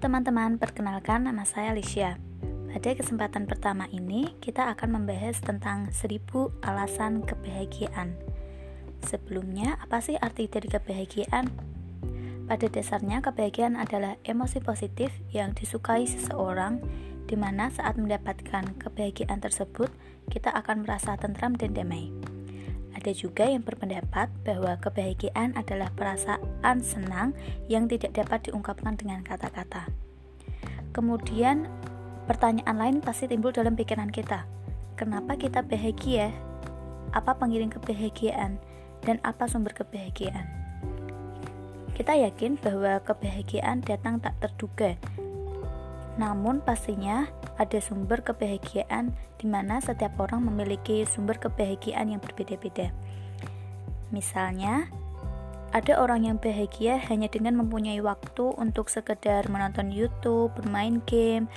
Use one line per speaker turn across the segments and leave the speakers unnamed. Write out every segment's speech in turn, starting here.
teman-teman, perkenalkan nama saya Alicia. Pada kesempatan pertama ini, kita akan membahas tentang seribu alasan kebahagiaan. Sebelumnya, apa sih arti dari kebahagiaan? Pada dasarnya, kebahagiaan adalah emosi positif yang disukai seseorang, di mana saat mendapatkan kebahagiaan tersebut, kita akan merasa tentram dan damai. Ada juga yang berpendapat bahwa kebahagiaan adalah perasaan senang yang tidak dapat diungkapkan dengan kata-kata. Kemudian, pertanyaan lain pasti timbul dalam pikiran kita. Kenapa kita bahagia? Apa pengiring kebahagiaan? Dan apa sumber kebahagiaan? Kita yakin bahwa kebahagiaan datang tak terduga. Namun pastinya ada sumber kebahagiaan di mana setiap orang memiliki sumber kebahagiaan yang berbeda-beda. Misalnya, ada orang yang bahagia hanya dengan mempunyai waktu untuk sekedar menonton YouTube, bermain game.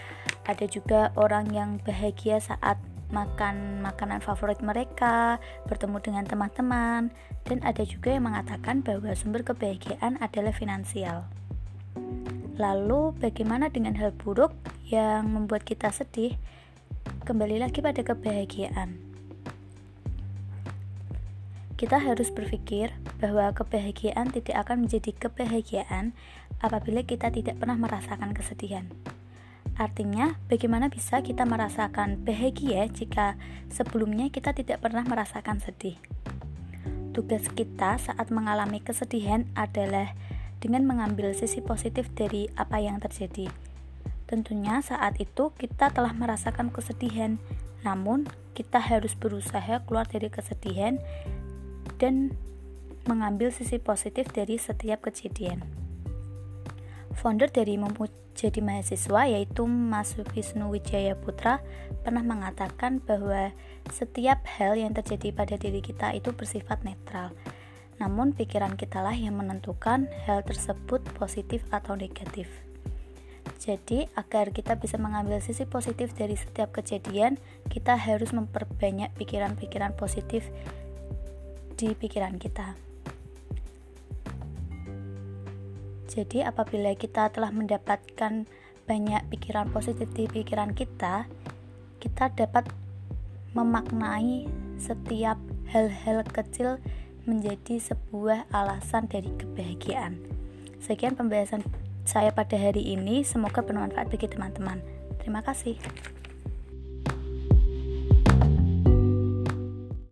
Ada juga orang yang bahagia saat makan makanan favorit mereka, bertemu dengan teman-teman, dan ada juga yang mengatakan bahwa sumber kebahagiaan adalah finansial. Lalu, bagaimana dengan hal buruk yang membuat kita sedih? Kembali lagi pada kebahagiaan. Kita harus berpikir bahwa kebahagiaan tidak akan menjadi kebahagiaan apabila kita tidak pernah merasakan kesedihan. Artinya, bagaimana bisa kita merasakan bahagia jika sebelumnya kita tidak pernah merasakan sedih? Tugas kita saat mengalami kesedihan adalah dengan mengambil sisi positif dari apa yang terjadi. Tentunya saat itu kita telah merasakan kesedihan, namun kita harus berusaha keluar dari kesedihan dan mengambil sisi positif dari setiap kejadian. Founder dari Jadi Mahasiswa yaitu Mas Wisnu Wijaya Putra pernah mengatakan bahwa setiap hal yang terjadi pada diri kita itu bersifat netral namun pikiran kitalah yang menentukan hal tersebut positif atau negatif. Jadi, agar kita bisa mengambil sisi positif dari setiap kejadian, kita harus memperbanyak pikiran-pikiran positif di pikiran kita. Jadi, apabila kita telah mendapatkan banyak pikiran positif di pikiran kita, kita dapat memaknai setiap hal-hal kecil menjadi sebuah alasan dari kebahagiaan. Sekian pembahasan saya pada hari ini, semoga bermanfaat bagi teman-teman. Terima kasih.